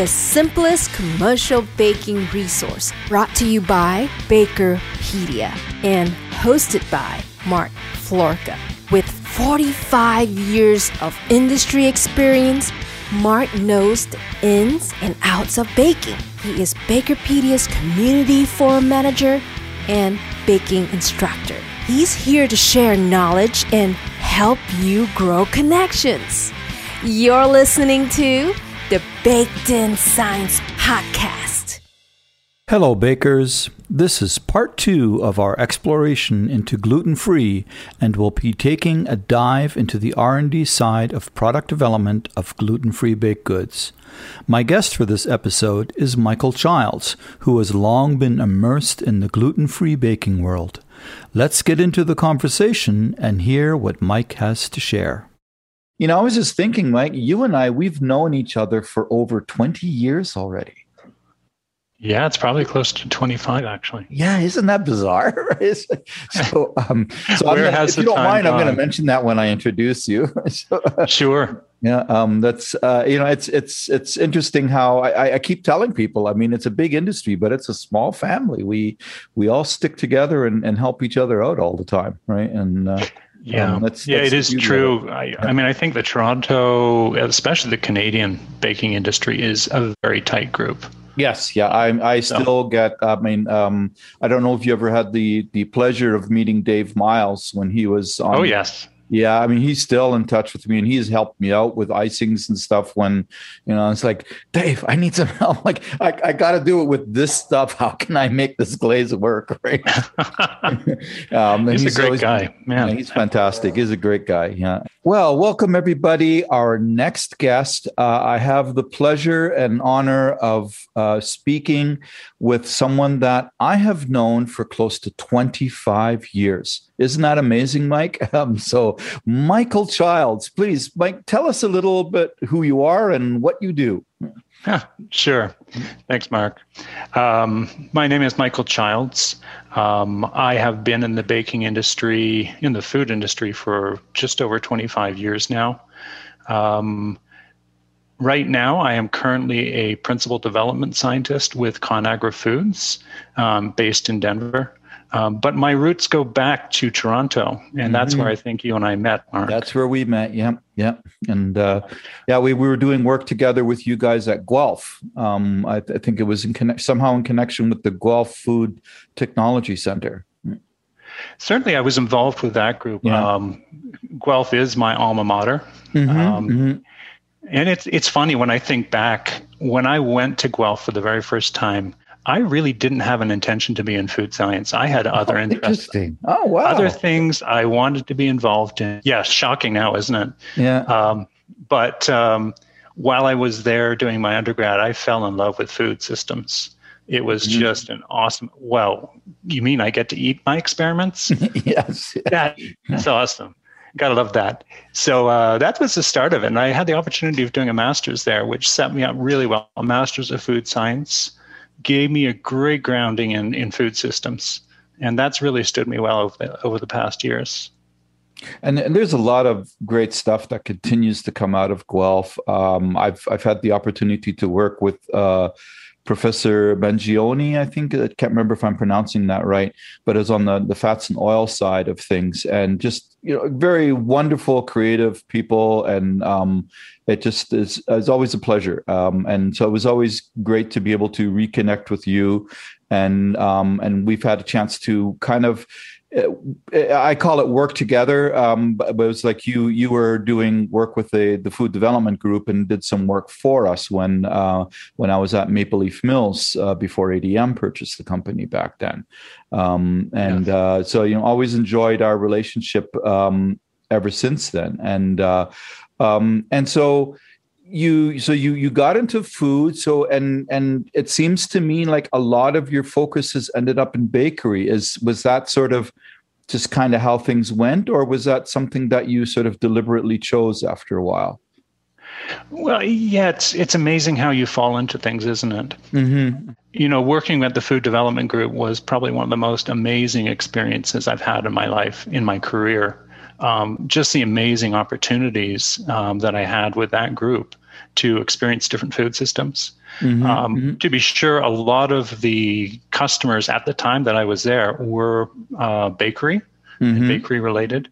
the simplest commercial baking resource brought to you by Bakerpedia and hosted by Mark Floerke. With 45 years of industry experience, Mark knows the ins and outs of baking. He is Bakerpedia's community forum manager and baking instructor. He's here to share knowledge and help you grow connections. You're listening to the Baked In Science Podcast. Hello, bakers. This is part two of our exploration into gluten-free, and we'll be taking a dive into the R&D side of product development of gluten-free baked goods. My guest for this episode is Michael Childs, who has long been immersed in the gluten-free baking world. Let's get into the conversation and hear what Mike has to share. You know, I was just thinking, Mike, you and I, we've known each other for over 20 years already. Yeah, it's probably close to 25 actually. Yeah, isn't that bizarre? so, um, so gonna, if you don't mind, gone? I'm going to mention that when I introduce you. so, sure. Yeah, um, that's uh, you know, it's it's it's interesting how I, I keep telling people. I mean, it's a big industry, but it's a small family. We we all stick together and, and help each other out all the time, right? And uh, yeah, um, that's, yeah, that's it is true. I, yeah. I mean, I think the Toronto, especially the Canadian baking industry, is a very tight group. Yes, yeah, I I still so. get. I mean, um, I don't know if you ever had the the pleasure of meeting Dave Miles when he was on. Oh yes, yeah, I mean, he's still in touch with me and he's helped me out with icings and stuff when, you know, it's like, Dave, I need some help. Like, I, I got to do it with this stuff. How can I make this glaze work? Right. um, he's, he's, a great always, guy. Man. Yeah, he's fantastic. He's a great guy. Yeah. Well, welcome everybody. Our next guest, uh, I have the pleasure and honor of uh, speaking with someone that I have known for close to 25 years. Isn't that amazing, Mike? Um, so, Michael Childs, please, Mike, tell us a little bit who you are and what you do. Yeah, sure. Thanks, Mark. Um, my name is Michael Childs. Um, I have been in the baking industry, in the food industry, for just over 25 years now. Um, right now, I am currently a principal development scientist with ConAgra Foods, um, based in Denver. Um, but my roots go back to Toronto, and mm-hmm. that's where I think you and I met, Mark. That's where we met. Yeah, yeah, and uh, yeah, we, we were doing work together with you guys at Guelph. Um, I, I, think it was in connect, somehow in connection with the Guelph Food Technology Center. Certainly, I was involved with that group. Yeah. Um, Guelph is my alma mater. Mm-hmm, um, mm-hmm. And it's it's funny when I think back when I went to Guelph for the very first time. I really didn't have an intention to be in food science. I had other oh, interests. Interesting. Oh, wow. Other things I wanted to be involved in. Yeah, shocking now, isn't it? Yeah. Um, but um, while I was there doing my undergrad, I fell in love with food systems. It was mm-hmm. just an awesome. Well, you mean I get to eat my experiments? yes. That, that's awesome. Gotta love that. So uh, that was the start of it. And I had the opportunity of doing a master's there, which set me up really well. A master's of food science gave me a great grounding in, in food systems. And that's really stood me well over the, over the past years. And, and, there's a lot of great stuff that continues to come out of Guelph. Um, I've I've had the opportunity to work with uh, Professor Marangoni, I think I can't remember if I'm pronouncing that right, but is on the the fats and oil side of things, and just you know very wonderful, creative people, and um, it just is, is always a pleasure. Um, and so it was always great to be able to reconnect with you, and um, and we've had a chance to kind of I call it work together, um, but it was like you you were doing work with the the food development group and did some work for us when uh, when I was at Maple Leaf Mills uh, before ADM purchased the company back then, um, and. Uh, so you know always enjoyed our relationship um, ever since then, and uh, um, and so you so you you got into food so and and it seems to me like a lot of your focus has ended up in bakery. Is was that sort of just kind of how things went or was that something that you sort of deliberately chose after a while? Well yeah it's it's amazing how you fall into things isn't it? Mm-hmm. you know working at the food development group was probably one of the most amazing experiences i've had in my life in my career um, just the amazing opportunities um, that I had with that group to experience different food systems. Mm-hmm, um, mm-hmm. To be sure, a lot of the customers at the time that I was there were uh, bakery mm-hmm. and bakery related.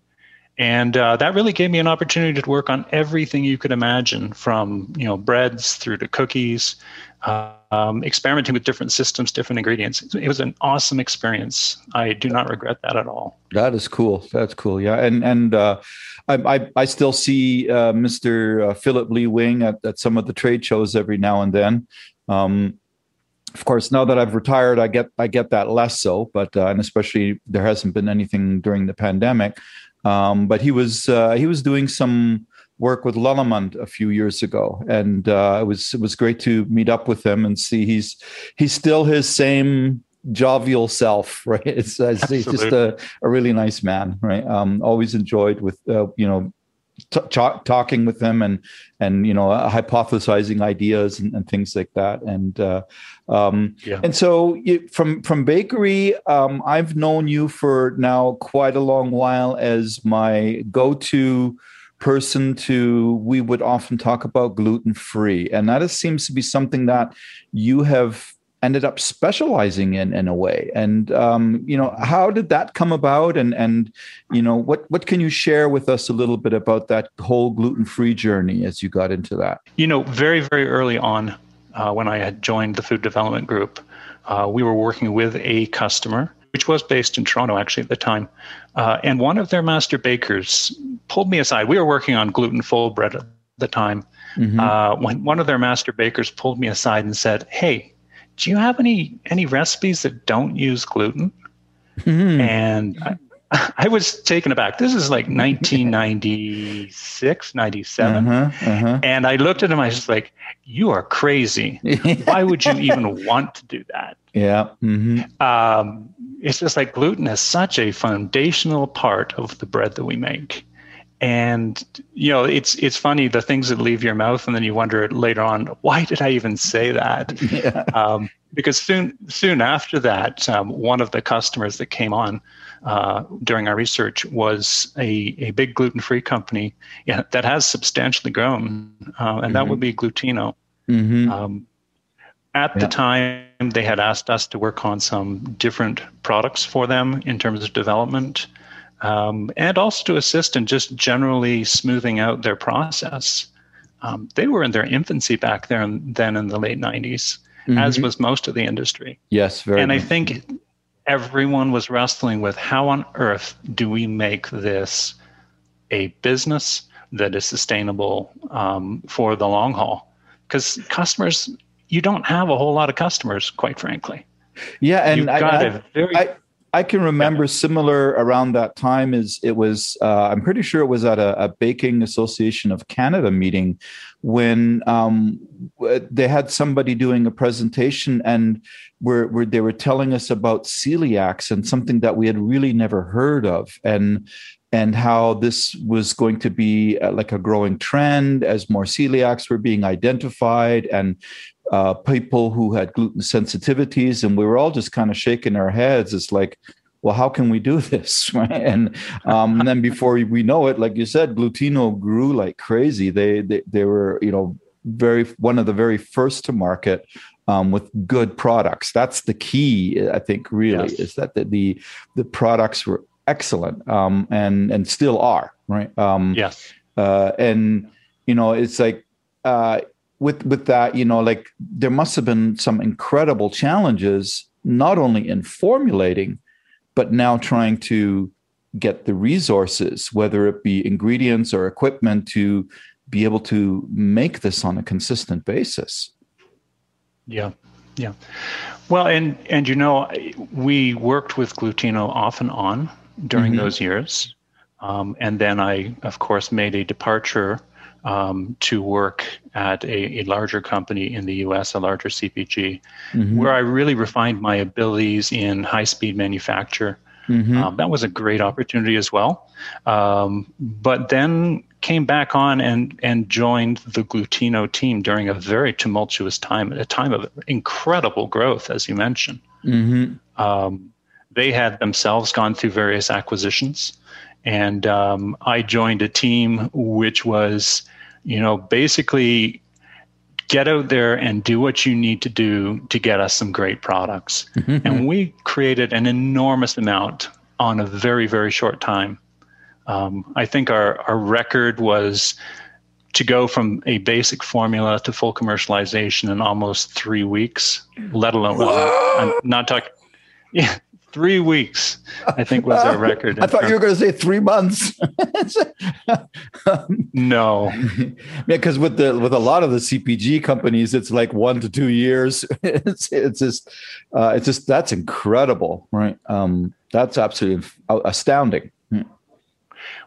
And uh, that really gave me an opportunity to work on everything you could imagine, from you know breads through to cookies, um, experimenting with different systems, different ingredients. It was an awesome experience. I do not regret that at all. That is cool. That's cool. Yeah, and and uh, I, I, I still see uh, Mr. Uh, Philip Lee Wing at, at some of the trade shows every now and then. Um, of course, now that I've retired, I get I get that less so, but uh, and especially there hasn't been anything during the pandemic. Um, but he was uh, he was doing some work with Lallemand a few years ago, and uh, it was it was great to meet up with him and see he's he's still his same jovial self, right? It's, it's he's just a, a really nice man, right? Um, always enjoyed with uh, you know t- talking with him and and you know uh, hypothesizing ideas and, and, things like that and uh, um, yeah. and so you, from from bakery um, i've known you for now quite a long while as my go-to person to we would often talk about gluten free and that seems to be something that you have ended up specializing in in a way. And um, you know how did that come about? And and you know what what can you share with us a little bit about that whole gluten-free journey as you got into that? You know very very early on uh, when i had joined the food development group uh, we were working with a customer which was based in toronto actually at the time uh, and one of their master bakers pulled me aside we were working on gluten full bread at the time mm-hmm. Uh, when one of their master bakers pulled me aside and said hey do you have any any recipes that don't use gluten? Mm-hmm. And I, I, was taken aback. This is like 1996, 97. Uh-huh, uh-huh. And I looked at him, I was like, you are crazy. Why would you even want to do that? Yeah. Mm-hmm. Um, it's just like gluten is such a foundational part of the bread that we make and you know it's it's funny the things that leave your mouth and then you wonder later on why did i even say that yeah. um, because soon soon after that um, one of the customers that came on uh, during our research was a, a big gluten-free company yeah, that has substantially grown uh, and mm-hmm. that would mm-hmm. be glutino mm-hmm. um, at yeah. the time they had asked us to work on some different products for them in terms of development um, and also to assist in just generally smoothing out their process. Um, they were in their infancy back there and then in the late 90s, mm-hmm. as was most of the industry. Yes, very. And I think everyone was wrestling with how on earth do we make this a business that is sustainable um, for the long haul? Because customers, you don't have a whole lot of customers, quite frankly. Yeah, and You've I, very I, I can remember yeah. similar around that time is it was uh, I'm pretty sure it was at a, a, Baking Association of Canada meeting when um, they had somebody doing a presentation and where, where they were telling us about celiacs and something that we had really never heard of and and how this was going to be uh, like a growing trend as more celiacs were being identified and uh, people who had gluten sensitivities, and we were all just kind of shaking our heads. It's like, well, how can we do this? And, um, and then before we know it, like you said, Glutino grew like crazy. They, they they were you know very one of the very first to market um, with good products. That's the key, I think. Really, yes. is that the, the, the products were excellent um, and and still are right. Um, yes, uh, and you know it's like. Uh, with with that you know like there must have been some incredible challenges not only in formulating but now trying to get the resources whether it be ingredients or equipment to be able to make this on a consistent basis yeah yeah well and and you know we worked with glutino off and on during mm-hmm. those years um, and then i of course made a departure um, to work at a, a, larger company in the US, a larger CPG, mm-hmm. where I really refined my abilities in high speed manufacture. Mm-hmm. Um, that was a great opportunity as well. Um, but then came back on and, and joined the Glutino team during a very tumultuous time, a time of incredible growth, as you mentioned. Mm-hmm. Um, they had themselves gone through various acquisitions and um, I joined a team which was, you know, basically get out there and do what you need to do to get us some great products. Mm-hmm. And we created an enormous amount on a very, very short time. Um, I think our, our record was to go from a basic formula to full commercialization in almost three weeks, let alone, I'm not talking, yeah, three weeks, I think was our record. I thought you were going to say three months. no, yeah, because with the with a lot of the CPG companies, it's like one to two years. it's it's just uh, it's just that's incredible, right? Um, that's absolutely astounding. Hmm.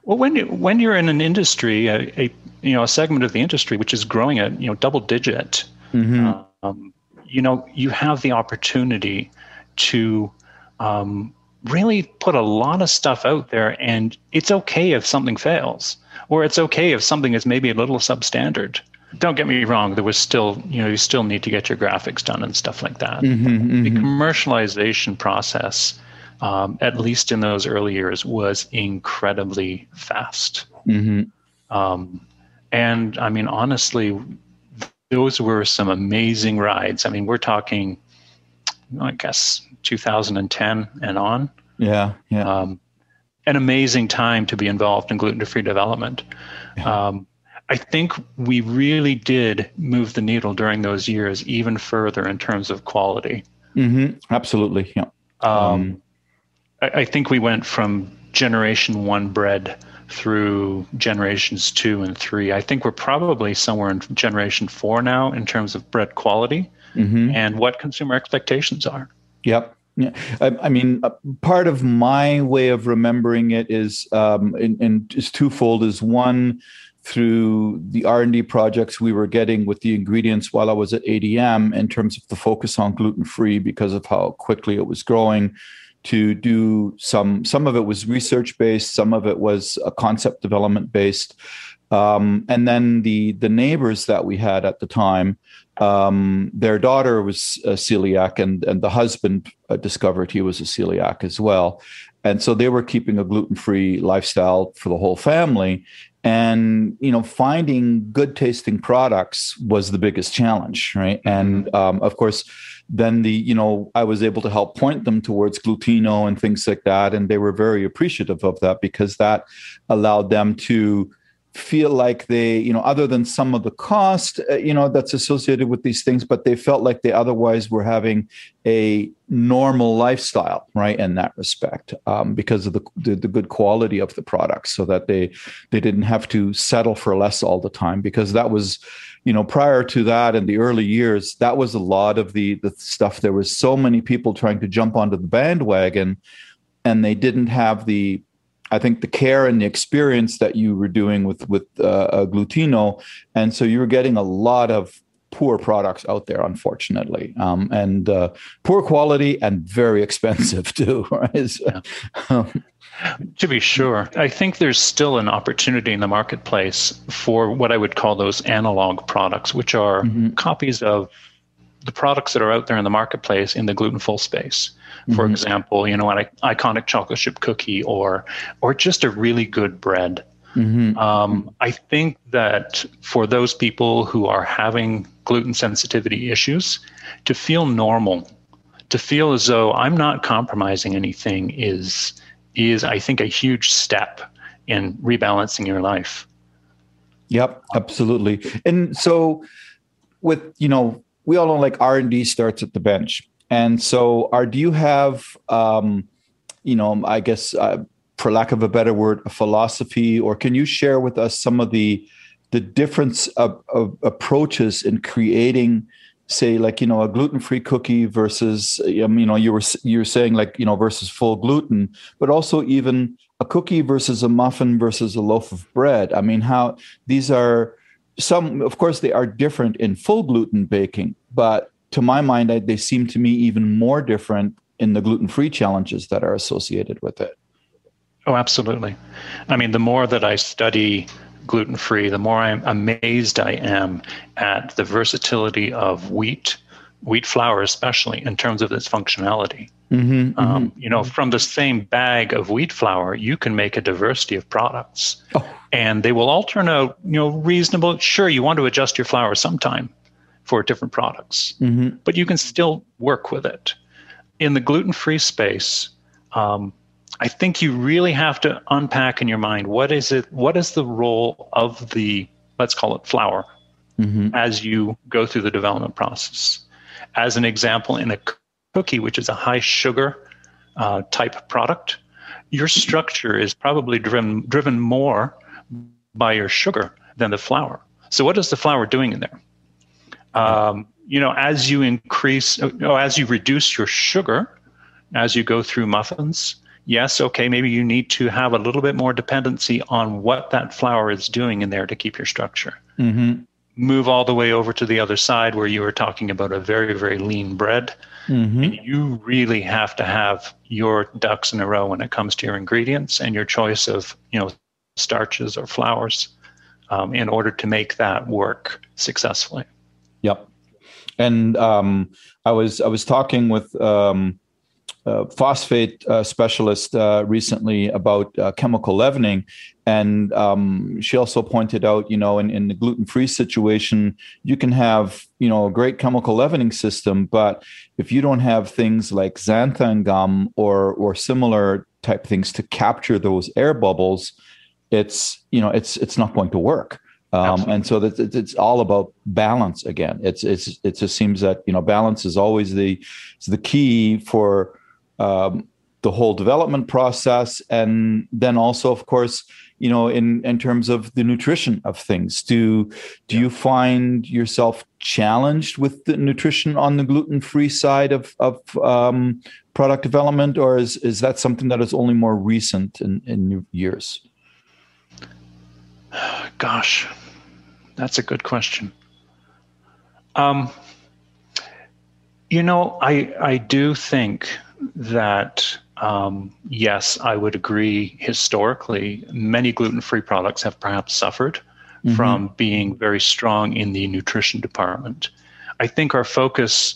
Well, when you, when you're in an industry, a, a, you know a segment of the industry which is growing at you know double digit, mm-hmm. um, you know you have the opportunity to um, really put a lot of stuff out there, and it's okay if something fails, or it's okay if something is maybe a little substandard. Don't get me wrong, there was still, you know, you still need to get your graphics done and stuff like that. Mm-hmm, mm-hmm. The commercialization process, um, at least in those early years, was incredibly fast. Mm-hmm. Um, and I mean, honestly, those were some amazing rides. I mean, we're talking, I guess, 2010 and on. Yeah, yeah. Um, an amazing time to be involved in gluten-free development. Yeah. Um, I think we really did move the needle during those years even further in terms of quality. Mm-hmm. Absolutely, yeah. Um, um, I, I, think we went from generation one bread through generations two and three. I think we're probably somewhere in generation four now in terms of bread quality mm-hmm. and what consumer expectations are. Yep. Yeah, I, I, mean, uh, part of my way of remembering it is, um, and, is twofold. Is one through the R and D projects we were getting with the ingredients while I was at ADM in terms of the focus on gluten free because of how quickly it was growing. To do some, some of it was research based, some of it was a concept development based, um, and then the the neighbors that we had at the time um, their daughter was a celiac, and and the husband uh, discovered he was a celiac as well, and so they were keeping a gluten free lifestyle for the whole family. And you know, finding good tasting products was the biggest challenge, right? And mm-hmm. um, of course, then the you know I was able to help point them towards Glutino and things like that, and they were very appreciative of that because that allowed them to feel like they you know other than some of the cost uh, you know that's associated with these things but they felt like they otherwise were having a normal lifestyle right in that respect um, because of the, the, the good quality of the products so that they they didn't have to settle for less all the time because that was you know prior to that in the early years that was a lot of the the stuff. There was so many people trying to jump onto the bandwagon and they didn't have the I think the care and the experience that you were doing with with uh, Glutino, and so you were getting a lot of poor products out there, unfortunately, um, and uh, poor quality and very expensive too. Right? So, um, to be sure, I think there's still an opportunity in the marketplace for what I would call those analog products, which are mm-hmm. copies of the products that are out there in the marketplace in the gluten full space. For mm-hmm. example, you know, an iconic chocolate chip cookie or or just a really good bread. Mm-hmm. Um, I think that for those people who are having gluten sensitivity issues, to feel normal, to feel as though I'm not compromising anything is is I think a huge step in rebalancing your life. Yep, absolutely. And so with, you know, we all know like R&D starts at the bench. And so, are do you have, um, you know, I guess, uh, for lack of a better word, a philosophy, or can you share with us some of the the difference of, of approaches in creating, say, like you know, a gluten free cookie versus, um, you know, you were you were saying like you know versus full gluten, but also even a cookie versus a muffin versus a loaf of bread. I mean, how these are some, of course, they are different in full gluten baking, but to my mind, I, they seem to me even more different in the gluten free challenges that are associated with it. Oh, absolutely. I mean, the more that I study gluten free, the more I'm amazed I am at the versatility of wheat wheat flour especially in terms of its functionality. Mm-hmm, Um, mm-hmm. you know, from the same bag of wheat flour, you can make a diversity of products, Oh. and they will all turn out, you know, reasonable. Sure, you want to adjust your flour sometime for different products, Mhm. but you can still work with it. In the gluten-free space, um, I think you really have to unpack in your mind what is it? What is the role of the let's call it flour Mhm. as you go through the development process. As an example, in a cookie, which is a high sugar uh, type product, your structure is probably driven driven more by your sugar than the flour. So, what is the flour doing in there? Um, you know, as you increase, oh, as you reduce your sugar, as you go through muffins, yes, okay, maybe you need to have a little bit more dependency on what that flour is doing in there to keep your structure Mhm. move all the way over to the other side where you were talking about a very very lean bread Mhm. and you really have to have your ducks in a row when it comes to your ingredients and your choice of you know starches or flours um, in order to make that work successfully Yep. And um, I was I was talking with um, a phosphate uh, specialist uh, recently about uh, chemical leavening, and um, she also pointed out, you know, in, in the gluten free situation, you can have you know a great chemical leavening system, but if you don't have things like xanthan gum or or similar type things to capture those air bubbles, it's you know it's it's not going to work. Um, and so that it's, it's all about balance again. It's it's it just seems that you know balance is always the the key for um, the whole development process, and then also of course you know in in terms of the nutrition of things. Do do you find yourself challenged with the nutrition on the gluten free side of of um, product development, or is is that something that is only more recent in in years? Gosh that's a good question um, you know i i do think that um, yes i would agree historically many gluten-free products have perhaps suffered Mhm. from being very strong in the nutrition department i think our focus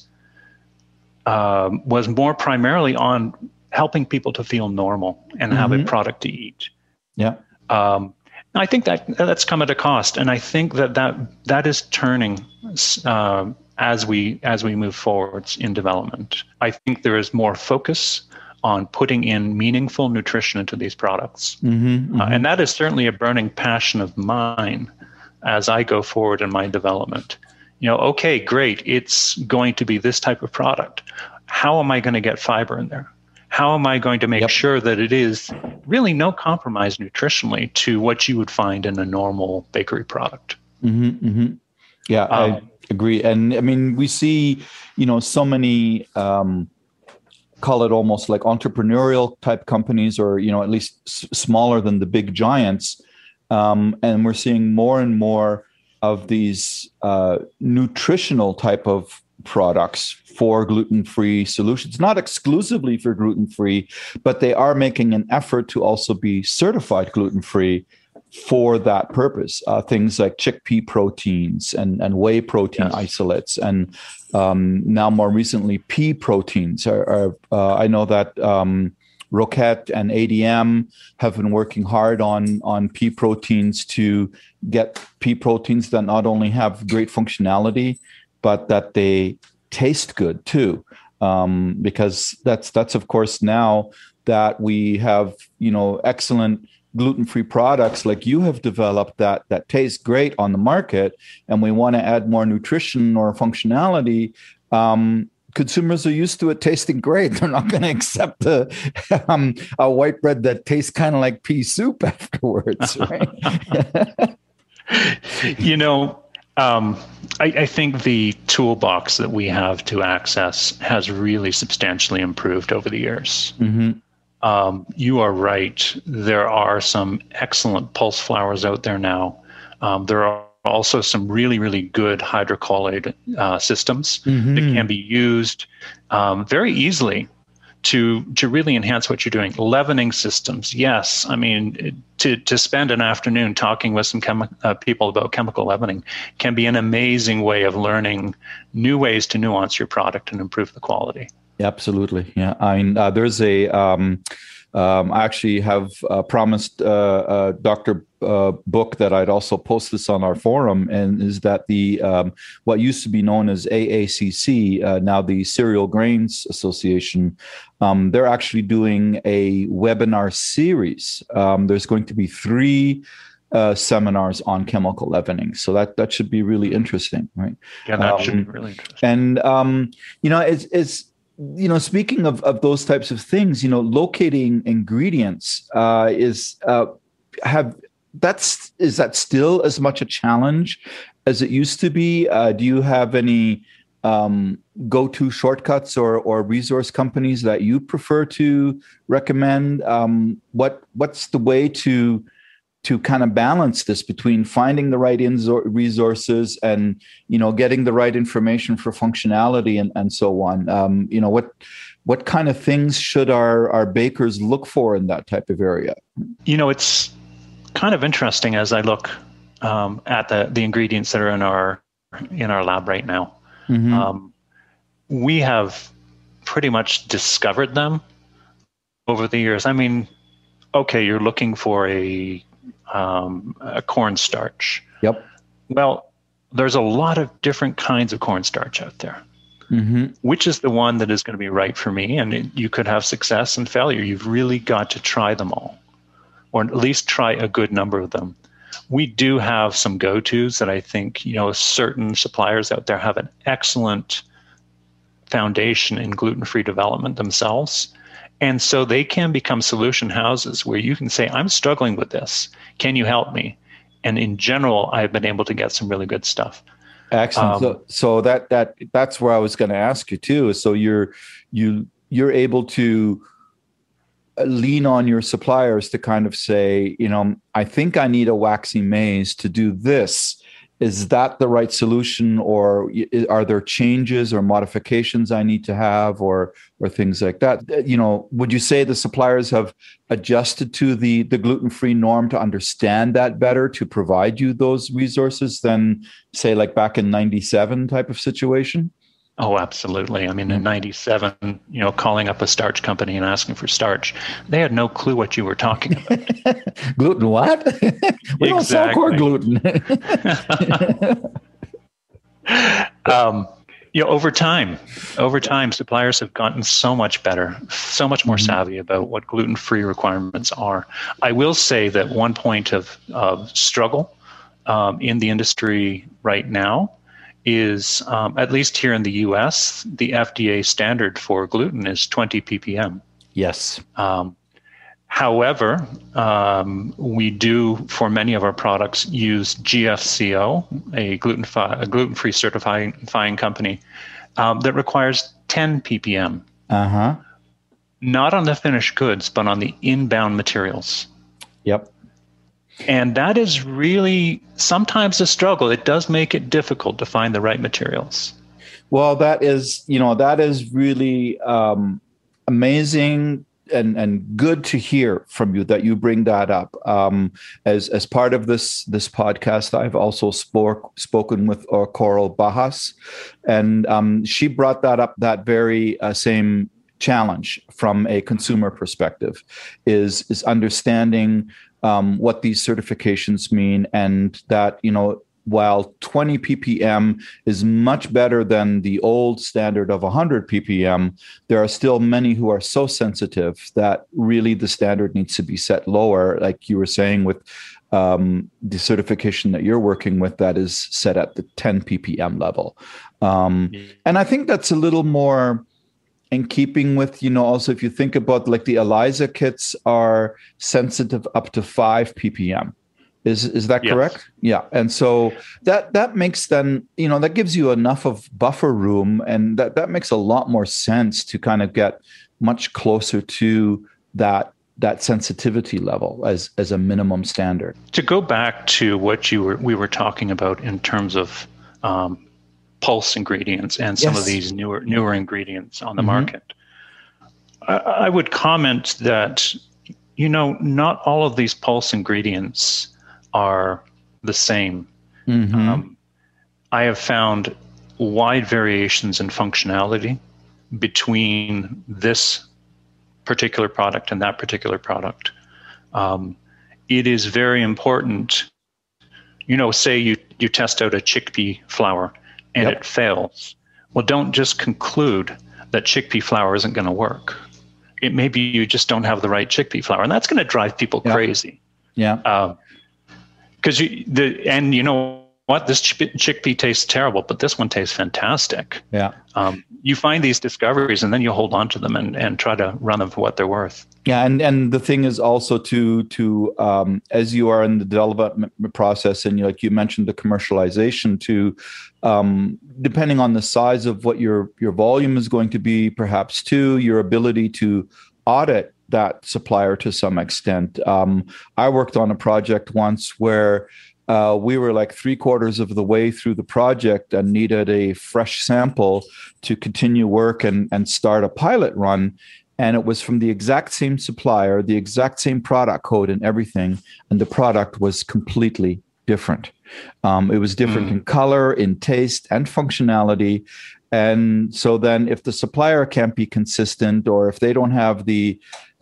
um, was more primarily on helping people to feel normal and have a Mhm. product to eat Yeah. um, I think that that's come at a cost, and I think that that that is turning uh, as we as we move forwards in development. I think there is more focus on putting in meaningful nutrition into these products, Mm-hmm, uh, and that is certainly a burning passion of mine as I go forward in my development. You know, okay, great, it's going to be this type of product. How am I going to get fiber in there? How am I going to make Yep. sure that it is really no compromise nutritionally to what you would find in a normal bakery product? hmm hmm Yeah, I Um, agree. And I mean, we see, you know, so many um, call it almost like entrepreneurial type companies, or you know, at least s- smaller than the big giants. Um, and we're seeing more and more of these uh, nutritional type of products for gluten-free solutions not exclusively for gluten-free but they are making an effort to also be certified gluten-free for that purpose. Uh, things like chickpea proteins and, and whey protein Yes. isolates, and um, now more recently, pea proteins. Are, are uh, I know that um, Roquette and ADM have been working hard on on pea proteins to get pea proteins that not only have great functionality, but that they taste good too. Um, because that's that's of course now that we have you know excellent gluten-free products like you have developed that that taste great on the market and we want to add more nutrition or functionality um, consumers are used to it tasting great they're not going to accept the um, a white bread that tastes kind of like pea soup afterwards right you know, um, I, I think the toolbox that we have to access has really substantially improved over the years. hmm Um, you are right. There are some excellent pulse flours out there now. Um, there are also some really, really good hydrocolloid uh, systems that Mhm. can be used um, very easily to to really enhance what you're doing. Leavening systems, yes. I mean, to to spend an afternoon talking with some chemi- uh, people about chemical leavening can be an amazing way of learning new ways to nuance your product and improve the quality. Absolutely, yeah. I mean, uh, there's a. Um, um, I actually have uh, promised uh, uh, Dr. Uh, book that I'd also post this on our forum, and is that the um, what used to be known as AACC, uh, now the Cereal Grains Association, um, they're actually doing a webinar series. Um, there's going to be three. Uh, seminars on chemical leavening, so that that should be really interesting, right? Yeah, that should be um, really interesting. And um, you know, it's it's you know, speaking of, of those types of things, you know, locating ingredients uh, is uh, have that's is that still as much a challenge as it used to be? Uh, do you have any um, go-to shortcuts or or resource companies that you prefer to recommend? Um, what what's the way to to kind of balance this between finding the right resources and you know getting the right information for functionality and, and so on. Um, you know what what kind of things should our our bakers look for in that type of area? You know it's kind of interesting as i look um, at the the ingredients that are in our in our lab right now. Mm-hmm. um, we have pretty much discovered them over the years. I mean okay you're looking for a um, a cornstarch. Yep. Well, there's a lot of different kinds of cornstarch out there. Mm-hmm. Which is the one that is going to be right for me? And it, you could have success and failure. You've really got to try them all, or at least try a good number of them. We do have some go tos that I think, you know, certain suppliers out there have an excellent foundation in gluten free development themselves. And so they can become solution houses where you can say, I'm struggling with this. Can you help me? And in general, I've been able to get some really good stuff. Excellent. Um, so, so that that that's where I was going to ask you too. So you're you you're able to lean on your suppliers to kind of say, you know, I think I need a waxy maize to do this is that the right solution or are there changes or modifications i need to have or or things like that? Uh, you know would you say the suppliers have adjusted to the the gluten-free norm to understand that better to provide you those resources than say like back in 97 type of situation Oh, absolutely. I mean, in '97, you know, calling up a starch company and asking for starch, they had no clue what you were talking about. gluten what? we don't sell corn gluten. um, you know, over time, over time, suppliers have gotten so much better, so much more mm-hmm. savvy about what gluten-free requirements are. I will say that one point of, of struggle um, in the industry right now is, um, at least here in the US, the FDA standard for gluten is 20 ppm. Yes. Um, however, um, we do, for many of our products, use GFCO, a gluten a gluten-free certifying company um, that requires 10 ppm. Uh huh. Not on the finished goods, but on the inbound materials. Yep. And that is really sometimes a struggle. It does make it difficult to find the right materials. Well, that is, you know, that is really um, amazing and and good to hear from you that you bring that up. Um, as as part of this this podcast, I've also spoke spoken with uh, Coral Bahas, and um, she brought that up that very uh, same challenge from a consumer perspective is is understanding um, what these certifications mean. And that you know while 20 ppm is much better than the old standard of 100 ppm there are still many who are so sensitive that really the standard needs to be set lower like you were saying with um, the certification that you're working with that is set at the 10 ppm level. Um, and i think that's a little more in keeping with you know also if you think about like the ELISA kits are sensitive up to 5 ppm. Is is that yes. correct? Yeah. And so that that makes then you know that gives you enough of buffer room and that that makes a lot more sense to kind of get much closer to that that sensitivity level as as a minimum standard. To go back to what you were we were talking about in terms of um, pulse ingredients and some yes. of these newer newer ingredients on the mm-hmm. market. I, I would comment that you know not all of these pulse ingredients are the same. Mm-hmm. Um, I have found wide variations in functionality between this particular product and that particular product. Um, it is very important. You know, say you, you test out a chickpea flour and yep. it fails. Well, don't just conclude that chickpea flour isn't going to work. It maybe you just don't have the right chickpea flour, and that's going to drive people yep. crazy. Yeah. Because um, you the and you know what this chickpea tastes terrible, but this one tastes fantastic. Yeah. Um, you find these discoveries and then you hold on to them and, and try to run them for what they're worth. Yeah, and and the thing is also to to um, as you are in the development process and you, like you mentioned the commercialization to um, depending on the size of what your your volume is going to be, perhaps too your ability to audit that supplier to some extent. Um, I worked on a project once where uh, we were like three quarters of the way through the project and needed a fresh sample to continue work and, and start a pilot run. And it was from the exact same supplier, the exact same product code and everything. And the product was completely different. Um, it was different mm. in color, in taste, and functionality. And so then, if the supplier can't be consistent, or if they don't have the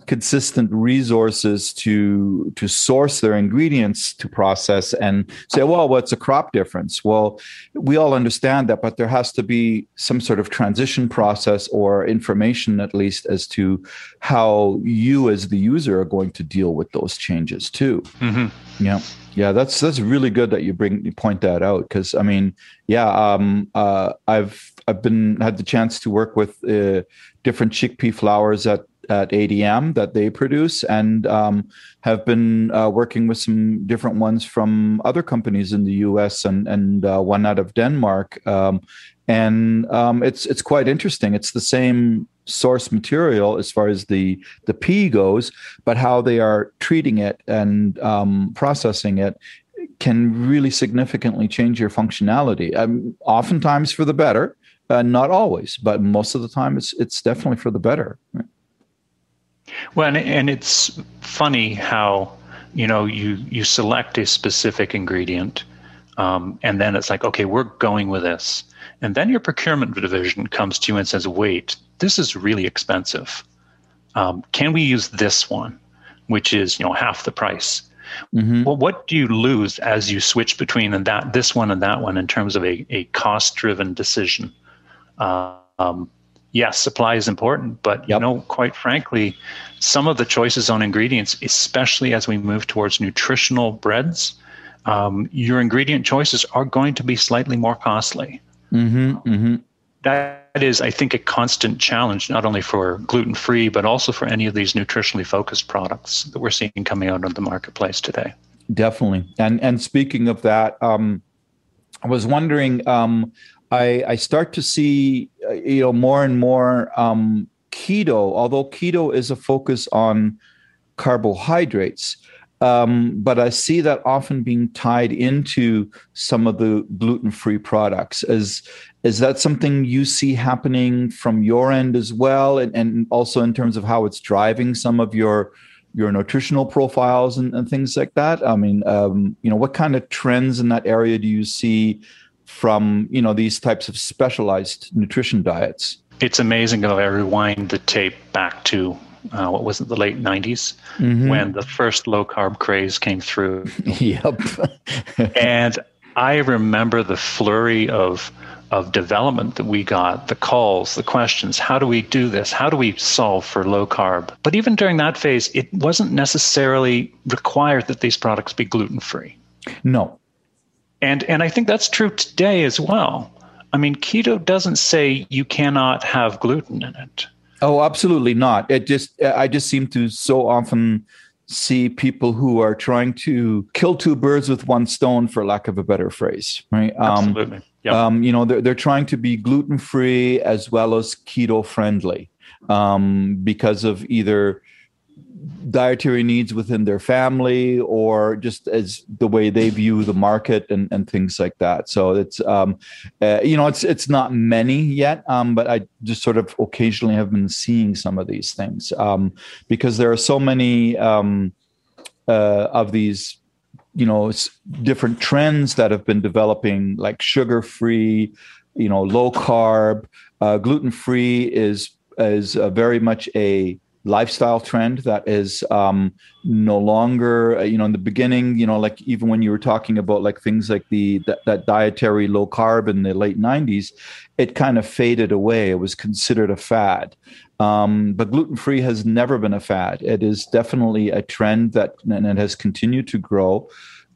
consistent resources to to source their ingredients to process and say well what's a crop difference? Well we all understand that but there has to be some sort of transition process or information at least as to how you as the user are going to deal with those changes too. Mm-hmm. yeah. Yeah that's that's really good that you bring you point that out because i mean yeah um uh i've i've been had the chance to work with uh, different chickpea flours at at ADM that they produce, and um, have been uh, working with some different ones from other companies in the U.S. and and uh, one out of Denmark. Um, and um, it's it's quite interesting. It's the same source material as far as the the pea goes, but how they are treating it and um, processing it can really significantly change your functionality. Um, oftentimes for the better, uh, not always, but most of the time it's it's definitely for the better. Right? Well, and, and it's funny how you know you you select a specific ingredient, um, and then it's like, okay, we're going with this, and then your procurement division comes to you and says, wait, this is really expensive. Um, can we use this one, which is you know half the price? Mm-hmm. Well, what do you lose as you switch between and that this one and that one in terms of a, a cost driven decision? Um, yes, supply is important, but yep. you know, quite frankly, some of the choices on ingredients, especially as we move towards nutritional breads, um, your ingredient choices are going to be slightly more costly. Mm-hmm, mm-hmm. That is, I think, a constant challenge, not only for gluten free, but also for any of these nutritionally focused products that we're seeing coming out on the marketplace today. Definitely. And and speaking of that, um, I was wondering, um, I, I start to see you know more and more um, keto, although keto is a focus on carbohydrates. Um, but I see that often being tied into some of the gluten-free products. Is is that something you see happening from your end as well, and, and also in terms of how it's driving some of your your nutritional profiles and, and things like that? I mean, um, you know, what kind of trends in that area do you see? From you know these types of specialized nutrition diets. It's amazing if I rewind the tape back to uh, what was it, the late 90s, mm-hmm. when the first low carb craze came through. yep. and I remember the flurry of of development that we got, the calls, the questions, how do we do this? How do we solve for low carb? But even during that phase, it wasn't necessarily required that these products be gluten free. No, and and I think that's true today as well. I mean, keto doesn't say you cannot have gluten in it. Oh, absolutely not. It just I just seem to so often see people who are trying to kill two birds with one stone, for lack of a better phrase, right? Um, absolutely. Yep. Um, you know, they're, they're trying to be gluten free as well as keto friendly um, because of either dietary needs within their family or just as the way they view the market and, and things like that. So it's um, uh, you know it's it's not many yet, um, but I just sort of occasionally have been seeing some of these things um, because there are so many um, uh, of these you know different trends that have been developing like sugar free you know low carb uh, gluten free is is uh, very much a lifestyle trend that is um, no longer uh, you know in the beginning you know like even when you were talking about like things like the that, that dietary low carb in the late 90s it kind of faded away. It was considered a fad. Um, but gluten free has never been a fad. It is definitely a trend that and it has continued to grow.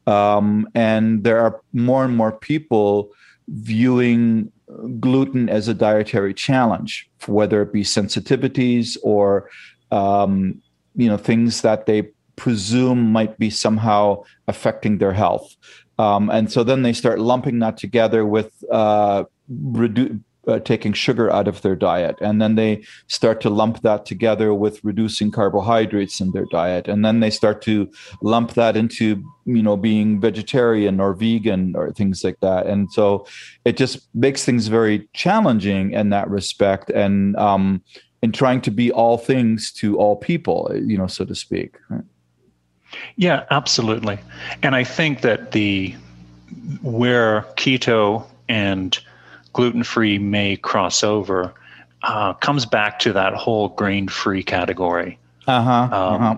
Um, and there are more and more people viewing gluten as a dietary challenge, whether it be sensitivities or um, you know things that they presume might be somehow affecting their health. Um, and so then they start lumping that together with uh, redu- uh, taking sugar out of their diet. And then they start to lump that together with reducing carbohydrates in their diet. And then they start to lump that into, you know, being vegetarian or vegan or things like that. And so it just makes things very challenging in that respect. And, um, in trying to be all things to all people, you know, so to speak. Right? Yeah, absolutely. And I think that the where keto and gluten free may cross over uh, comes back to that whole grain free category. Uh-huh, um, uh-huh.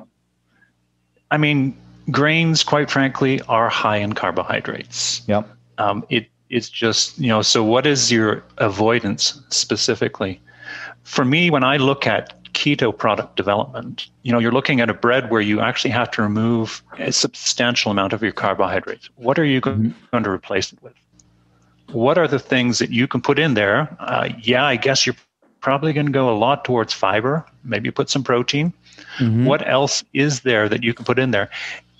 I mean, grains, quite frankly, are high in carbohydrates. Yep. Um, it it's just you know. So, what is your avoidance specifically? For me, when I look at keto product development, you know, you're looking at a bread where you actually have to remove a substantial amount of your carbohydrates. What are you mm-hmm. going to replace it with? What are the things that you can put in there? Uh, yeah, I guess you're probably going to go a lot towards fiber. Maybe put some protein. Mm-hmm. What else is there that you can put in there?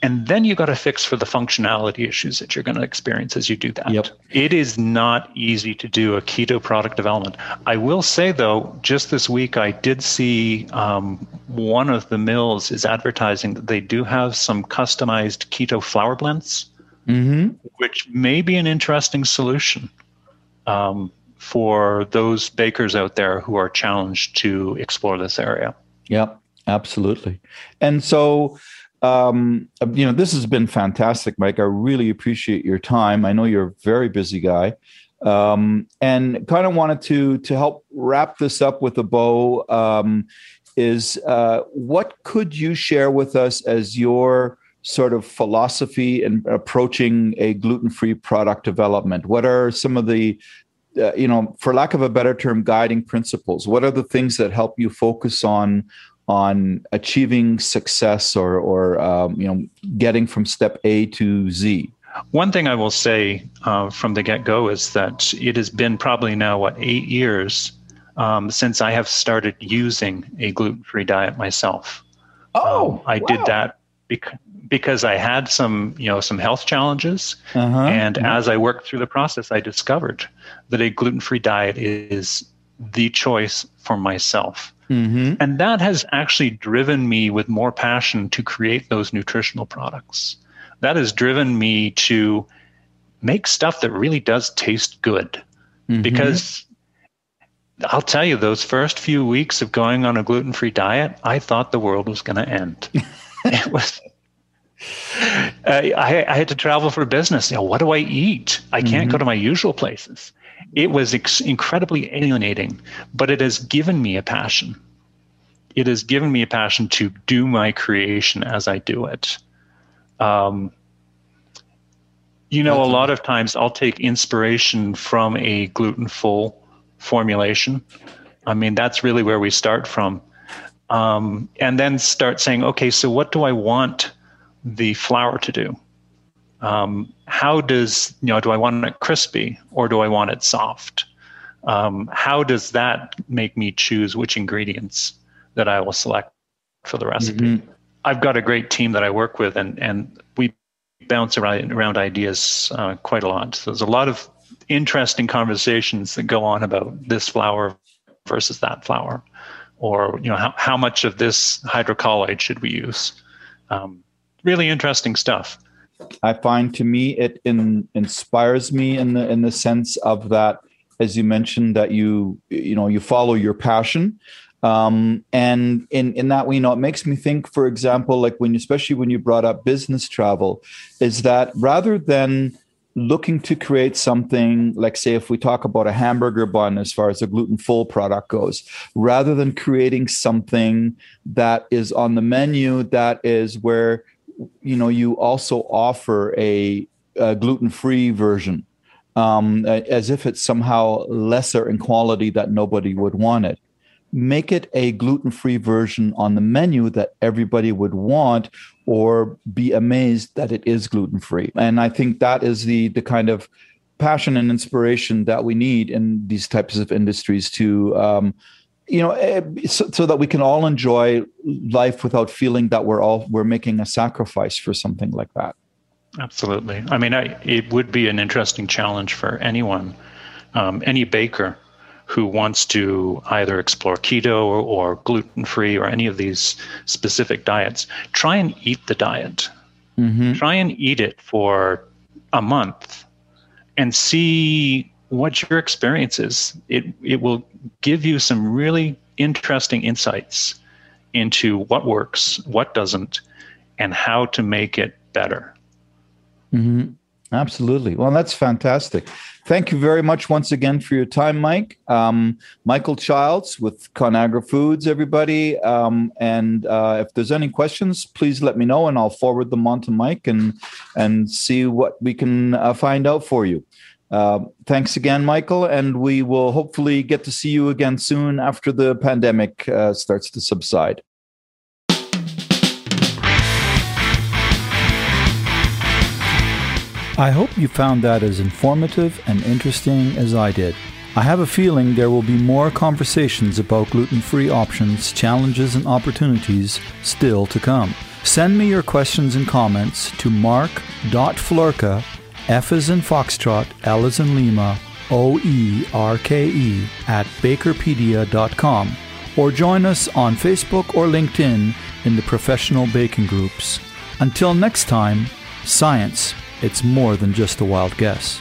And then you got to fix for the functionality issues that you're going to experience as you do that. Yep. It is not easy to do a keto product development. I will say, though, just this week I did see um, one of the mills is advertising that they do have some customized keto flour blends, mm-hmm. which may be an interesting solution um, for those bakers out there who are challenged to explore this area. Yep, absolutely. And so, um, you know, this has been fantastic, Mike. I really appreciate your time. I know you're a very busy guy. Um, and kind of wanted to to help wrap this up with a bow um, is uh, what could you share with us as your sort of philosophy in approaching a gluten-free product development what are some of the uh, you know for lack of a better term guiding principles what are the things that help you focus on on achieving success or or um, you know getting from step A to Z? One thing I will say uh, from the get go is that it has been probably now what eight years um, since I have started using a gluten free diet myself. Oh, um, I wow. did that bec- because I had some you know some health challenges, uh-huh. and mm-hmm. as I worked through the process, I discovered that a gluten free diet is the choice for myself. Mm-hmm. And that has actually driven me with more passion to create those nutritional products. That has driven me to make stuff that really does taste good. Mm-hmm. Because I'll tell you, those first few weeks of going on a gluten free diet, I thought the world was going to end. it was. I, I, had to travel for business. You know, what do I eat? I can't mm-hmm. go to my usual places it was ex- incredibly alienating, but it has given me a passion. It has given me a passion to do my creation as I do it. Um, you know, a lot of times I'll take inspiration from a gluten full formulation. I mean, that's really where we start from. Um, and then start saying, okay, so what do I want the flour to do? Um, how does you know do i want it crispy or do i want it soft? Um, how does that make me choose which ingredients that i will select for the recipe? Mm-hmm. i've got a great team that i work with and and we bounce around around ideas uh, quite a lot. So there's a lot of interesting conversations that go on about this flour versus that flour or you know how, how much of this hydrocolloid should we use? Um, really interesting stuff i find to me it in, inspires me in the in the sense of that as you mentioned that you you know you follow your passion. Um, and in in that way you know it makes me think for example like when especially when you brought up business travel is that rather than looking to create something like say if we talk about a hamburger bun as far as a gluten full product goes rather than creating something that is on the menu that is where you know you also offer a, a gluten free version um, as if it's somehow lesser in quality that nobody would want it make it a gluten free version on the menu that everybody would want or be amazed that it is gluten free. And I think that is the the kind of passion and inspiration that we need in these types of industries to um, you know eh, so, so, that we can all enjoy life without feeling that we're all we're making a sacrifice for something like that absolutely i mean I, it would be an interesting challenge for anyone um, any baker who wants to either explore keto or, or gluten free or any of these specific diets, try and eat the diet. Mm-hmm. Try and eat it for a month and see what your experience is. It, it will give you some really interesting insights into what works, what doesn't, and how to make it better. Mm-hmm. Absolutely. Well, that's fantastic. Thank you very much once again for your time, Mike. Um, Michael Childs with Conagra Foods, everybody. Um, and uh, if there's any questions, please let me know, and I'll forward them on to Mike and and see what we can uh, find out for you. Uh, thanks again, Michael, and we will hopefully get to see you again soon after the pandemic uh, starts to subside. I hope you found that as informative and interesting as I did. I have a feeling there will be more conversations about gluten free options, challenges, and opportunities still to come. Send me your questions and comments to mark.floerke, F as in Foxtrot, L as in Lima, O E R K E, at bakerpedia.com, or join us on Facebook or LinkedIn in the professional baking groups. Until next time, science it's more than just a wild guess.